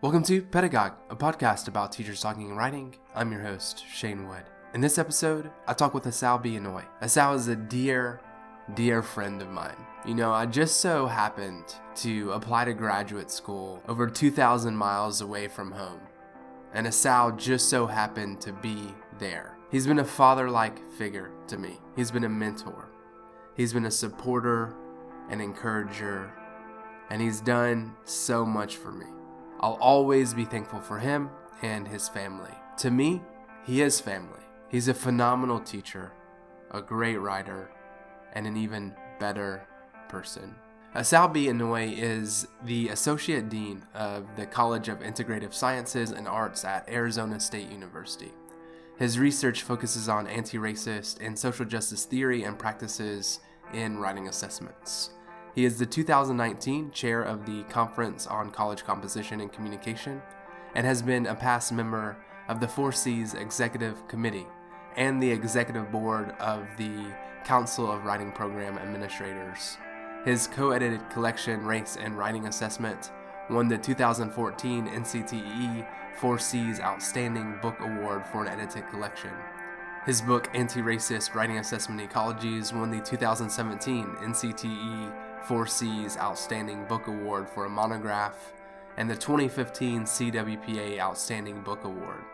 Welcome to Pedagogue, a podcast about teachers talking and writing. I'm your host, Shane Wood. In this episode, I talk with Asal Bianoy. Asao is a dear, dear friend of mine. You know, I just so happened to apply to graduate school over 2,000 miles away from home, and Asao just so happened to be there. He's been a father like figure to me, he's been a mentor, he's been a supporter, an encourager, and he's done so much for me. I'll always be thankful for him and his family. To me, he is family. He's a phenomenal teacher, a great writer, and an even better person. Asao B. Inoue is the Associate Dean of the College of Integrative Sciences and Arts at Arizona State University. His research focuses on anti racist and social justice theory and practices in writing assessments. He is the 2019 chair of the Conference on College Composition and Communication and has been a past member of the 4Cs Executive Committee and the Executive Board of the Council of Writing Program Administrators. His co edited collection, Race and Writing Assessment, won the 2014 NCTE 4Cs Outstanding Book Award for an edited collection. His book, Anti Racist Writing Assessment Ecologies, won the 2017 NCTE 4C's Outstanding Book Award for a monograph, and the 2015 CWPA Outstanding Book Award.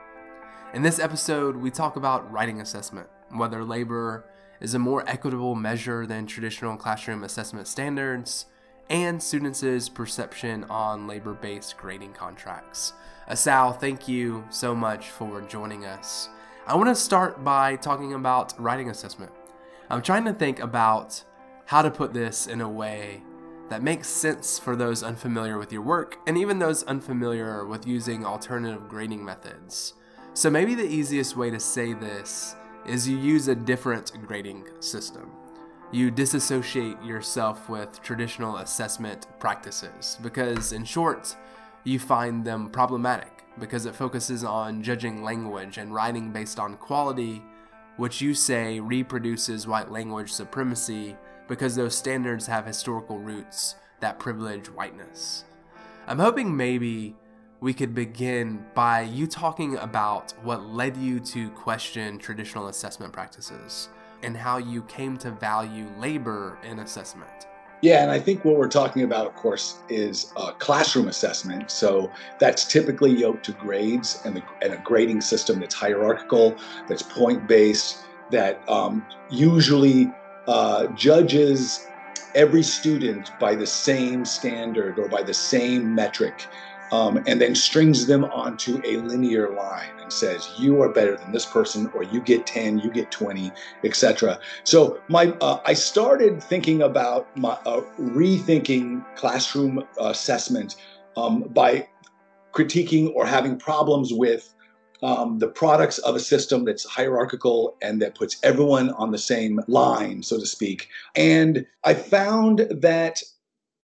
In this episode, we talk about writing assessment, whether labor is a more equitable measure than traditional classroom assessment standards, and students' perception on labor based grading contracts. Asao, thank you so much for joining us. I want to start by talking about writing assessment. I'm trying to think about how to put this in a way that makes sense for those unfamiliar with your work and even those unfamiliar with using alternative grading methods. So, maybe the easiest way to say this is you use a different grading system. You disassociate yourself with traditional assessment practices because, in short, you find them problematic because it focuses on judging language and writing based on quality, which you say reproduces white language supremacy because those standards have historical roots that privilege whiteness. I'm hoping maybe we could begin by you talking about what led you to question traditional assessment practices and how you came to value labor in assessment. Yeah, and I think what we're talking about, of course, is classroom assessment. So that's typically yoked to grades and, the, and a grading system that's hierarchical, that's point based, that um, usually uh, judges every student by the same standard or by the same metric, um, and then strings them onto a linear line and says, "You are better than this person," or "You get 10, you get 20, etc." So my uh, I started thinking about my uh, rethinking classroom assessment um, by critiquing or having problems with um, the products of a system that's hierarchical and that puts everyone on the same line, so to speak. And I found that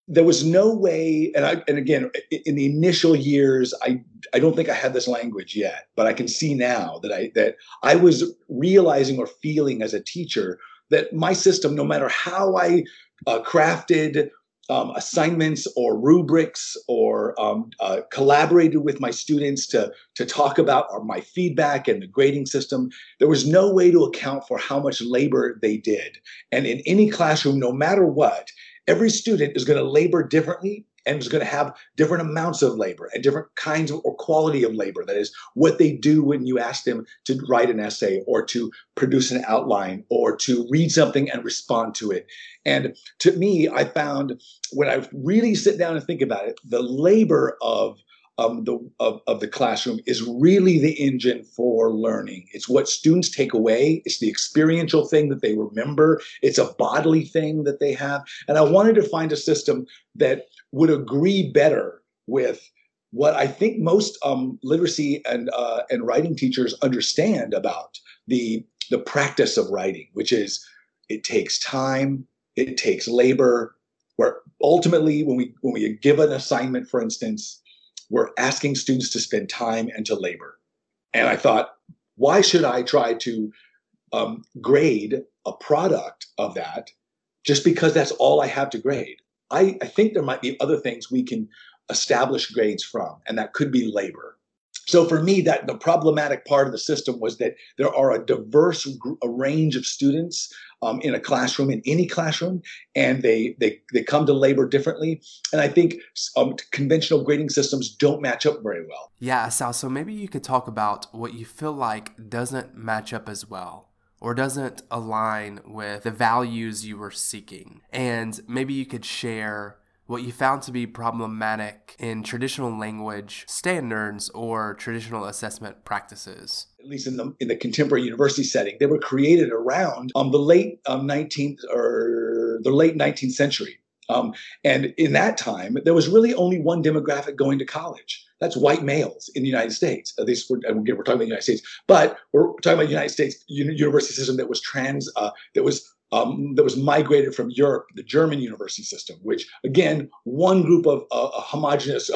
there was no way, and I, and again, in the initial years, I, I don't think I had this language yet, but I can see now that I, that I was realizing or feeling as a teacher that my system, no matter how I uh, crafted um, assignments or rubrics or um, uh, collaborated with my students to, to talk about my feedback and the grading system. There was no way to account for how much labor they did. And in any classroom, no matter what, every student is going to labor differently and is going to have different amounts of labor and different kinds of, or quality of labor. That is what they do when you ask them to write an essay or to produce an outline or to read something and respond to it. And to me, I found when I really sit down and think about it, the labor of um, the of, of the classroom is really the engine for learning. It's what students take away. It's the experiential thing that they remember. It's a bodily thing that they have. And I wanted to find a system that would agree better with what I think most um, literacy and uh, and writing teachers understand about the the practice of writing, which is it takes time, it takes labor. Where ultimately, when we when we give an assignment, for instance, we're asking students to spend time and to labor. And I thought, why should I try to um, grade a product of that just because that's all I have to grade? I, I think there might be other things we can establish grades from, and that could be labor. So for me, that the problematic part of the system was that there are a diverse a range of students um, in a classroom, in any classroom, and they they they come to labor differently. And I think um, conventional grading systems don't match up very well. Yeah, Sal. So maybe you could talk about what you feel like doesn't match up as well or doesn't align with the values you were seeking. And maybe you could share what you found to be problematic in traditional language standards or traditional assessment practices. At least in the in the contemporary university setting they were created around um, the late um, 19th or the late 19th century. Um, and in that time there was really only one demographic going to college. That's white males in the United States. At least we're, we're talking about the United States, but we're talking about the United States university system that was trans, uh, that was um, that was migrated from Europe, the German university system, which again, one group of uh, homogenous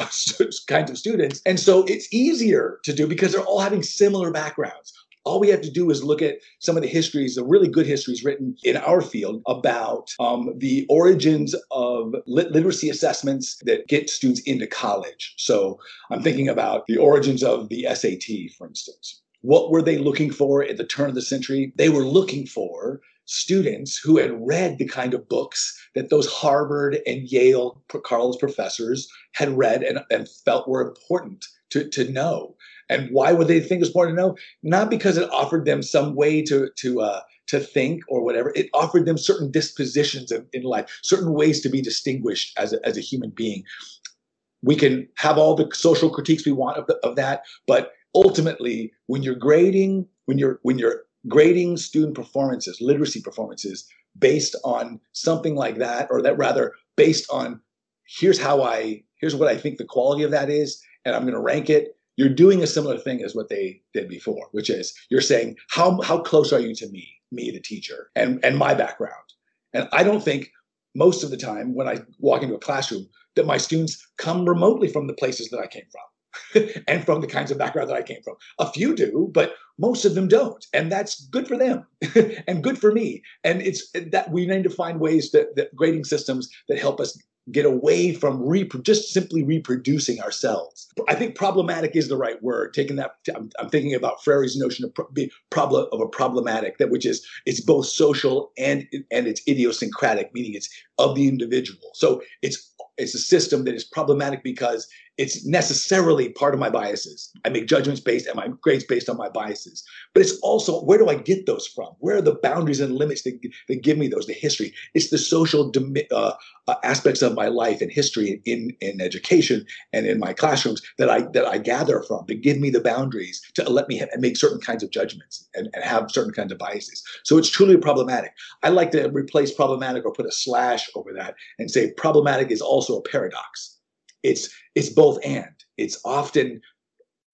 kinds of students. And so it's easier to do because they're all having similar backgrounds. All we have to do is look at some of the histories, the really good histories written in our field about um, the origins of lit- literacy assessments that get students into college. So I'm thinking about the origins of the SAT, for instance. What were they looking for at the turn of the century? They were looking for students who had read the kind of books that those Harvard and Yale Carlos professors had read and, and felt were important to, to know. And why would they think it was important to know? Not because it offered them some way to to uh, to think or whatever. It offered them certain dispositions in, in life, certain ways to be distinguished as a, as a human being. We can have all the social critiques we want of, the, of that, but ultimately, when you're grading, when you're when you're grading student performances, literacy performances, based on something like that, or that rather based on here's how I here's what I think the quality of that is, and I'm going to rank it you're doing a similar thing as what they did before, which is you're saying, how, how close are you to me, me, the teacher, and, and my background? And I don't think most of the time when I walk into a classroom that my students come remotely from the places that I came from and from the kinds of background that I came from. A few do, but most of them don't. And that's good for them and good for me. And it's that we need to find ways that, that grading systems that help us get away from repro- just simply reproducing ourselves. I think problematic is the right word. Taking that, I'm, I'm thinking about Freire's notion of pro- problem of a problematic that which is it's both social and and it's idiosyncratic, meaning it's of the individual. So it's it's a system that is problematic because it's necessarily part of my biases. I make judgments based and my grades based on my biases. But it's also where do I get those from? Where are the boundaries and limits that, that give me those? The history. It's the social uh, uh, aspects of my life and history in in education and in my classrooms that I that I gather from to give me the boundaries to let me make certain kinds of judgments and, and have certain kinds of biases. So it's truly problematic. I like to replace problematic or put a slash over that and say problematic is also a paradox it's it's both and. It's often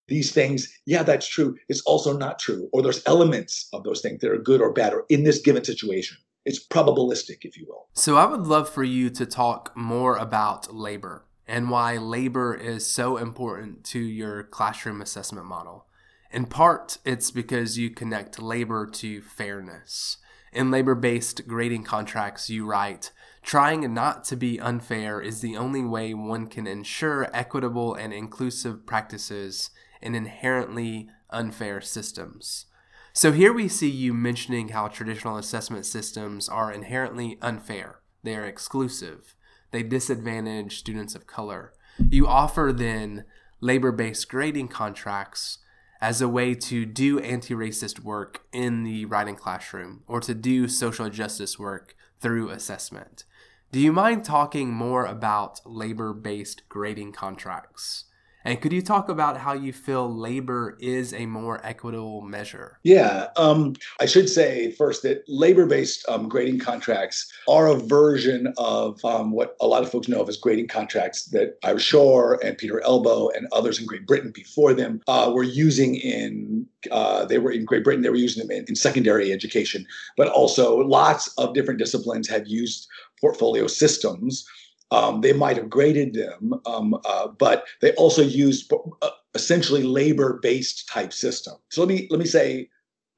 these things, yeah, that's true. It's also not true. Or there's elements of those things that are good or bad or in this given situation. It's probabilistic, if you will. So I would love for you to talk more about labor and why labor is so important to your classroom assessment model. In part, it's because you connect labor to fairness. In labor based grading contracts, you write Trying not to be unfair is the only way one can ensure equitable and inclusive practices in inherently unfair systems. So here we see you mentioning how traditional assessment systems are inherently unfair. They are exclusive. They disadvantage students of color. You offer then labor based grading contracts as a way to do anti racist work in the writing classroom or to do social justice work through assessment. Do you mind talking more about labor based grading contracts? And could you talk about how you feel labor is a more equitable measure? Yeah, um, I should say first that labor based um, grading contracts are a version of um, what a lot of folks know of as grading contracts that Ira Shor and Peter Elbow and others in Great Britain before them uh, were using in. Uh, they were in Great Britain. They were using them in, in secondary education, but also lots of different disciplines have used portfolio systems. Um, they might have graded them, um, uh, but they also used uh, essentially labor-based type system. So let me let me say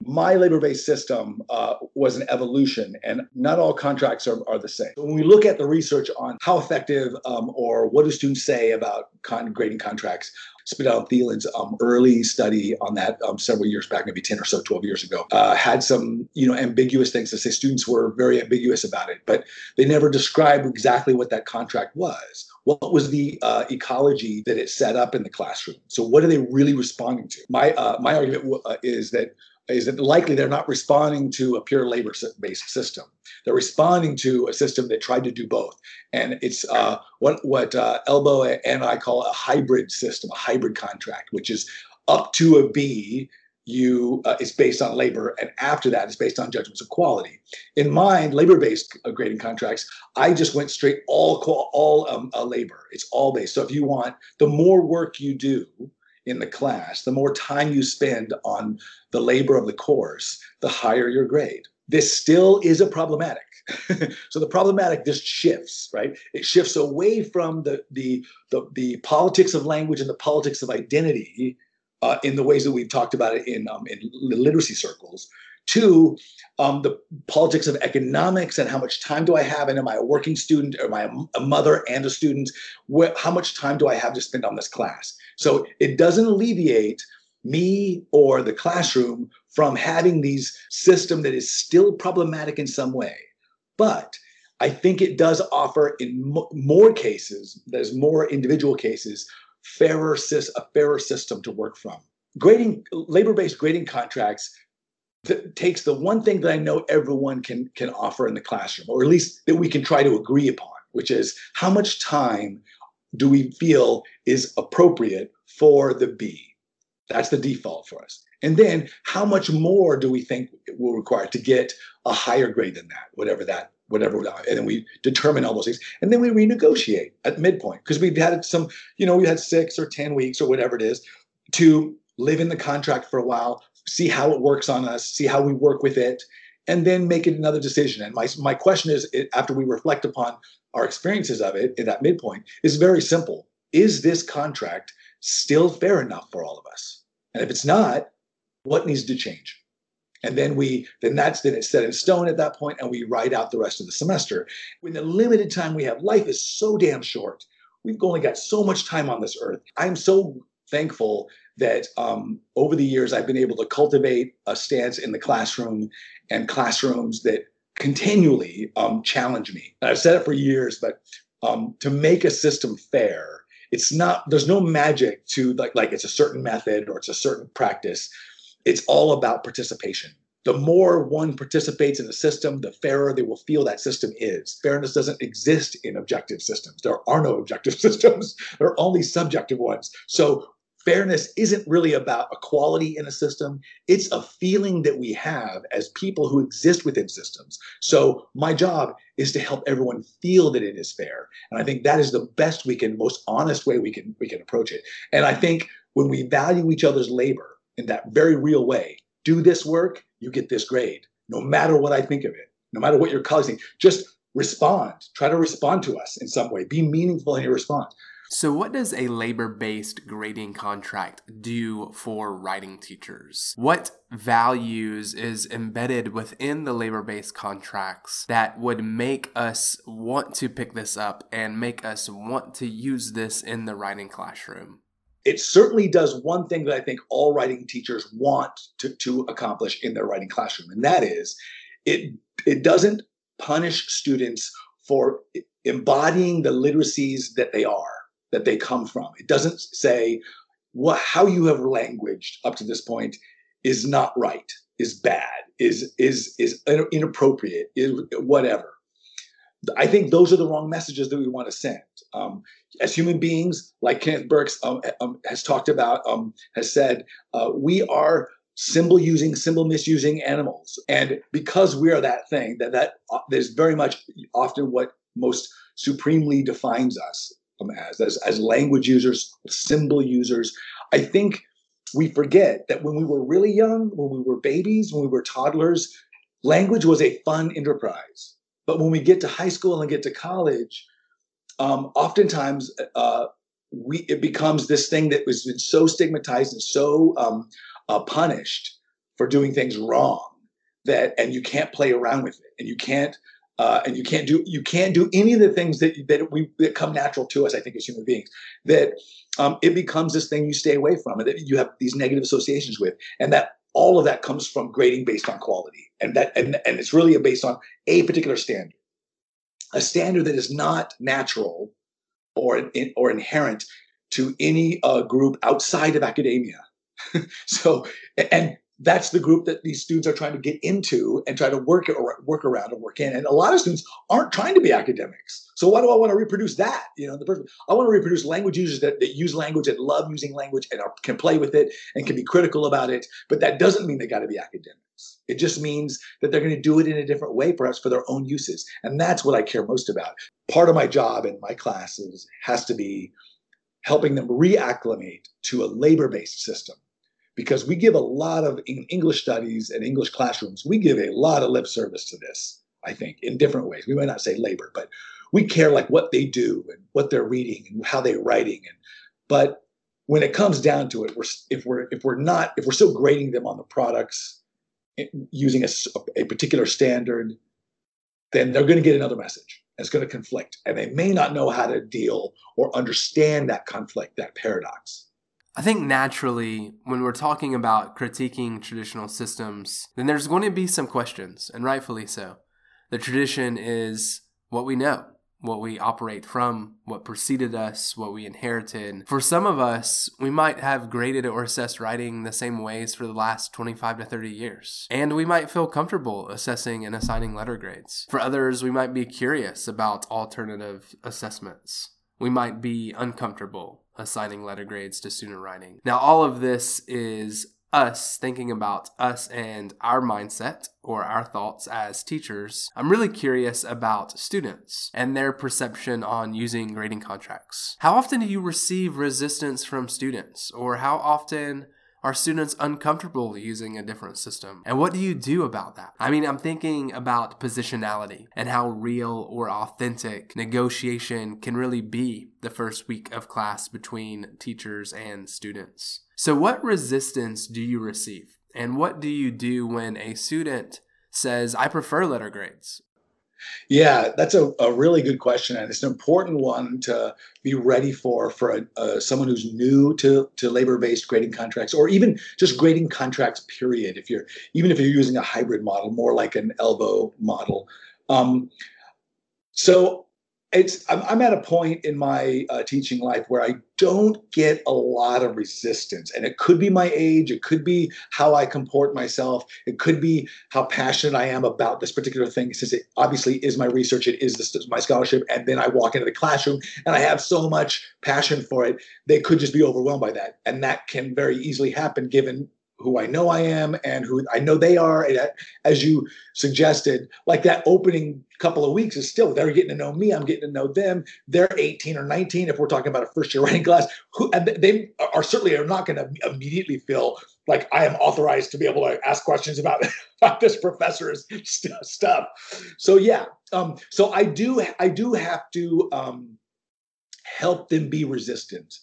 my labor-based system uh, was an evolution and not all contracts are, are the same when we look at the research on how effective um, or what do students say about con- grading contracts Spidell and Thelin's um, early study on that um, several years back, maybe 10 or so, 12 years ago, uh, had some, you know, ambiguous things to say. Students were very ambiguous about it, but they never described exactly what that contract was. What was the uh, ecology that it set up in the classroom? So what are they really responding to? My, uh, my argument w- uh, is that is that likely they're not responding to a pure labor based system. They're responding to a system that tried to do both. And it's uh, what, what uh, Elbow and I call a hybrid system, a hybrid contract, which is up to a B, you uh, it's based on labor, and after that, it's based on judgments of quality. In mine, labor-based uh, grading contracts, I just went straight all all um, uh, labor. It's all based. So if you want, the more work you do, in the class, the more time you spend on the labor of the course, the higher your grade. This still is a problematic. so the problematic just shifts, right? It shifts away from the the the, the politics of language and the politics of identity uh, in the ways that we've talked about it in um, in literacy circles to um, the politics of economics and how much time do I have, and am I a working student, or am I a mother and a student? Where, how much time do I have to spend on this class? So it doesn't alleviate me or the classroom from having these system that is still problematic in some way. But I think it does offer in mo- more cases, there's more individual cases, fairer a fairer system to work from. Grading labor-based grading contracts th- takes the one thing that I know everyone can can offer in the classroom, or at least that we can try to agree upon, which is how much time do we feel is appropriate for the B? That's the default for us. And then how much more do we think it will require to get a higher grade than that, whatever that, whatever, uh, and then we determine all those things. And then we renegotiate at midpoint because we've had some, you know, we had six or 10 weeks or whatever it is to live in the contract for a while, see how it works on us, see how we work with it, and then make it another decision. And my, my question is after we reflect upon our experiences of it in that midpoint is very simple. Is this contract still fair enough for all of us? And if it's not, what needs to change? And then we then that's then it's set in stone at that point, and we write out the rest of the semester. In the limited time we have, life is so damn short. We've only got so much time on this earth. I'm so thankful that um, over the years I've been able to cultivate a stance in the classroom and classrooms that continually um, challenge me. And I've said it for years, but um, to make a system fair, it's not. There's no magic to like like it's a certain method or it's a certain practice. It's all about participation. The more one participates in the system, the fairer they will feel that system is. Fairness doesn't exist in objective systems. There are no objective systems. There are only subjective ones. So fairness isn't really about equality in a system. It's a feeling that we have as people who exist within systems. So my job is to help everyone feel that it is fair. And I think that is the best we can, most honest way we can we can approach it. And I think when we value each other's labor in that very real way, do this work, you get this grade. No matter what I think of it, no matter what your colleagues think, just respond. Try to respond to us in some way. Be meaningful in your response. So, what does a labor based grading contract do for writing teachers? What values is embedded within the labor based contracts that would make us want to pick this up and make us want to use this in the writing classroom? It certainly does one thing that I think all writing teachers want to, to accomplish in their writing classroom, and that is it, it doesn't punish students for embodying the literacies that they are that they come from. It doesn't say what how you have languaged up to this point is not right, is bad, is is is inappropriate, is whatever. I think those are the wrong messages that we want to send. Um, as human beings, like Kenneth Burke um, um, has talked about, um, has said, uh, we are symbol using, symbol misusing animals, and because we are that thing, that that uh, is very much often what most supremely defines us as, as, as language users, symbol users. I think we forget that when we were really young, when we were babies, when we were toddlers, language was a fun enterprise. But when we get to high school and get to college, um, oftentimes uh, we it becomes this thing that was been so stigmatized and so um, uh, punished for doing things wrong that and you can't play around with it and you can't uh, and you can't do you can't do any of the things that that we that come natural to us. I think as human beings, that um, it becomes this thing you stay away from, and that you have these negative associations with, and that all of that comes from grading based on quality, and that and and it's really based on a particular standard, a standard that is not natural or in, or inherent to any uh, group outside of academia. so and that's the group that these students are trying to get into and try to work or work around and work in. And a lot of students aren't trying to be academics. So why do I want to reproduce that? You know, the person I want to reproduce language users that, that use language and love using language and are, can play with it and can be critical about it. But that doesn't mean they got to be academics. It just means that they're going to do it in a different way, perhaps for their own uses. And that's what I care most about. Part of my job in my classes has to be helping them reacclimate to a labor-based system because we give a lot of in English studies and English classrooms, we give a lot of lip service to this, I think, in different ways. We might not say labor, but we care like what they do and what they're reading and how they're writing. And but when it comes down to it, we're if we're if we're not if we're still grading them on the products eh, using a, a particular standard, then they're going to get another message. And it's going to conflict, and they may not know how to deal or understand that conflict, that paradox. I think naturally, when we're talking about critiquing traditional systems, then there's going to be some questions, and rightfully so. The tradition is what we know, what we operate from, what preceded us, what we inherited. For some of us, we might have graded or assessed writing the same ways for the last 25 to 30 years. And we might feel comfortable assessing and assigning letter grades. For others, we might be curious about alternative assessments. We might be uncomfortable assigning letter grades to student writing. Now, all of this is us thinking about us and our mindset or our thoughts as teachers, I'm really curious about students and their perception on using grading contracts. How often do you receive resistance from students, or how often are students uncomfortable using a different system? And what do you do about that? I mean, I'm thinking about positionality and how real or authentic negotiation can really be the first week of class between teachers and students. So, what resistance do you receive? And what do you do when a student says, I prefer letter grades? Yeah, that's a, a really good question, and it's an important one to be ready for for a, uh, someone who's new to to labor-based grading contracts, or even just grading contracts. Period. If you're even if you're using a hybrid model, more like an elbow model. Um, so it's I'm, I'm, at a point in my uh, teaching life where I don't get a lot of resistance, and it could be my age, it could be how I comport myself, it could be how passionate I am about this particular thing. Since it obviously is my research, it is this, my scholarship, and then I walk into the classroom and I have so much passion for it, they could just be overwhelmed by that, and that can very easily happen given who I know I am and who I know they are. And as you suggested, like that opening couple of weeks is still they're getting to know me. I'm getting to know them. They're 18 or 19 if we're talking about a first year writing class. Who they are certainly are not going to immediately feel like I am authorized to be able to ask questions about, about this professor's st- stuff. So yeah, um, so I do I do have to um, help them be resistant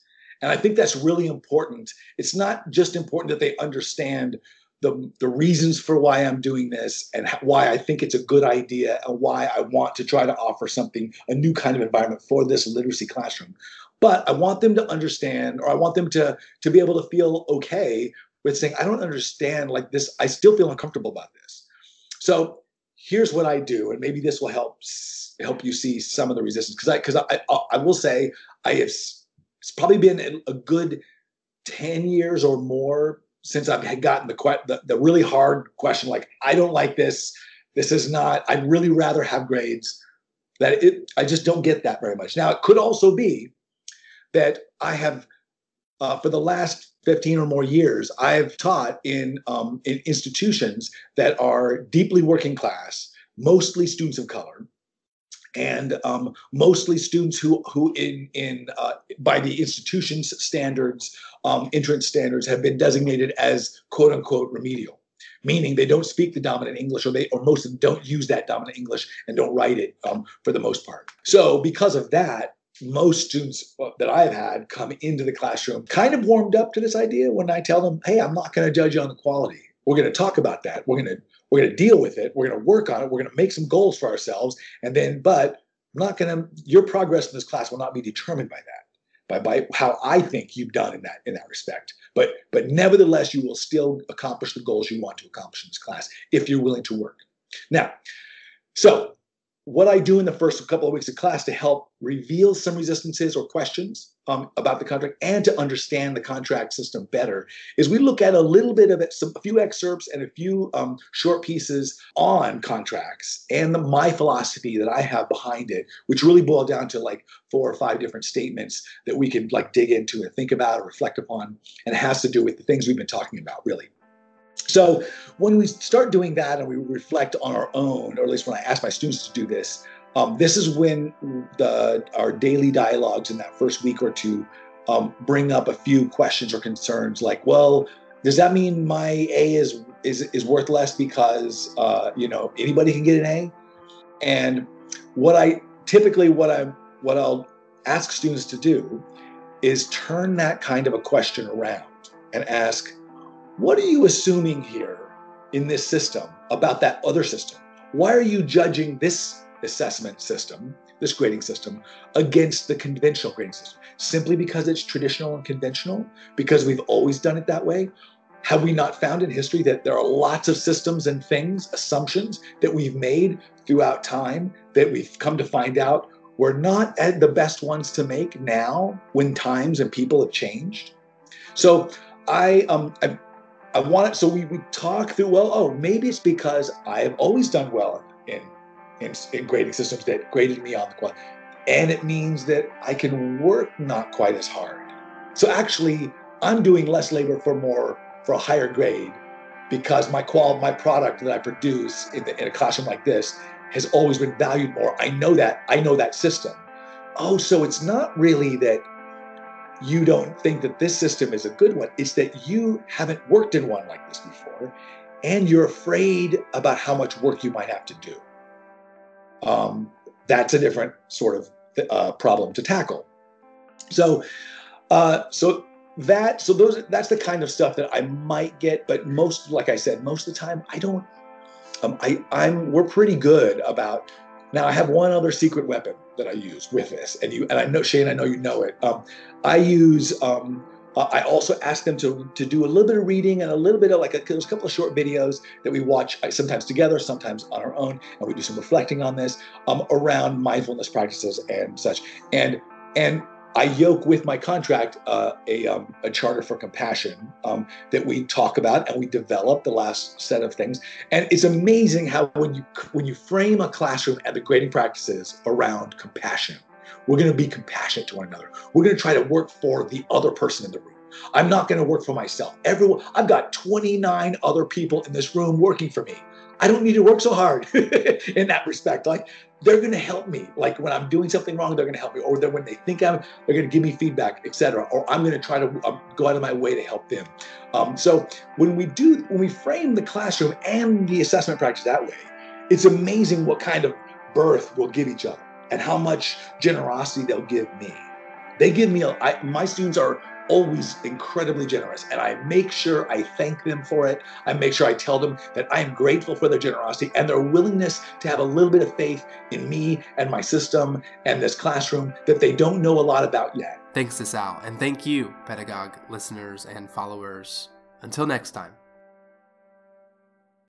and I think that's really important. It's not just important that they understand the, the reasons for why I'm doing this and why I think it's a good idea and why I want to try to offer something, a new kind of environment for this literacy classroom. But I want them to understand, or I want them to, to be able to feel okay with saying, I don't understand like this. I still feel uncomfortable about this. So here's what I do, and maybe this will help help you see some of the resistance. Because I because I, I, I will say I have it's probably been a good 10 years or more since I've gotten the, the, the really hard question like, I don't like this. This is not, I'd really rather have grades. That it, I just don't get that very much. Now, it could also be that I have, uh, for the last 15 or more years, I've taught in, um, in institutions that are deeply working class, mostly students of color, and um, mostly students who who in in uh, by the institution's standards, um, entrance standards, have been designated as quote unquote remedial, meaning they don't speak the dominant English or they or most of them don't use that dominant English and don't write it um, for the most part. So because of that. Most students uh, that I've had come into the classroom kind of warmed up to this idea when I tell them, "Hey, I'm not going to judge you on the quality. we're going to talk about that. We're going to we're going to deal with it. We're going to work on it. We're going to make some goals for ourselves, and then, but I'm not going to. Your progress in this class will not be determined by that, by by how I think you've done in that in that respect. But but nevertheless, you will still accomplish the goals you want to accomplish in this class if you're willing to work. Now, so what I do in the first couple of weeks of class to help reveal some resistances or questions um, about the contract and to understand the contract system better is we look at a little bit of it, some, a few excerpts and a few um, short pieces on contracts and the, my philosophy that I have behind it, which really boil down to like four or five different statements that we can like dig into and think about or reflect upon, and it has to do with the things we've been talking about, really. So when we start doing that and we reflect on our own, or at least when I ask my students to do this, um, this is when the our daily dialogues in that first week or two um, bring up a few questions or concerns, like, well, does that mean my A is is is worth less because uh, you know anybody can get an A? And what I typically what I what I'll ask students to do is turn that kind of a question around and ask, what are you assuming here in this system about that other system? Why are you judging this assessment system, this grading system, against the conventional grading system? Simply because it's traditional and conventional? Because we've always done it that way? Have we not found in history that there are lots of systems and things, assumptions that we've made throughout time that we've come to find out were not the best ones to make now when times and people have changed? So I um I I want it so we, we talk through, well, oh, maybe it's because I have always done well in, in, in grading systems that graded me on the qual. And it means that I can work not quite as hard. So actually, I'm doing less labor for more, for a higher grade because my qual, my product that I produce in, the, in a classroom like this has always been valued more. I know that, I know that system. Oh, so it's not really that you don't think that this system is a good one. It's that you haven't worked in one like this before, and you're afraid about how much work you might have to do. Um, that's a different sort of uh, problem to tackle. So, uh, so that so those that's the kind of stuff that I might get, but most, like I said, most of the time I don't. Um, I I'm we're pretty good about now I have one other secret weapon that I use with this, and you and I know Shane, I know you know it. Um, I use. Um, I also ask them to to do a little bit of reading and a little bit of like a, there's a couple of short videos that we watch uh, sometimes together, sometimes on our own, and we do some reflecting on this um, around mindfulness practices and such. And and I yoke with my contract uh, a, um, a charter for compassion um, that we talk about and we develop the last set of things. And it's amazing how when you when you frame a classroom and the grading practices around compassion, we're going to be compassionate to one another. We're going to try to work for the other person in the room. I'm not going to work for myself. Everyone, I've got 29 other people in this room working for me. I don't need to work so hard in that respect. Like they're going to help me. Like when I'm doing something wrong, they're going to help me. Or when they think I'm, they're going to give me feedback, etc. Or I'm going to try to um, go out of my way to help them. Um, so when we do, when we frame the classroom and the assessment practice that way, it's amazing what kind of birth we'll give each other and how much generosity they'll give me. They give me, a, I, my students are always incredibly generous. And I make sure I thank them for it. I make sure I tell them that I am grateful for their generosity and their willingness to have a little bit of faith in me and my system and this classroom that they don't know a lot about yet. Thanks to Sal, and thank you, pedagogue listeners and followers. Until next time.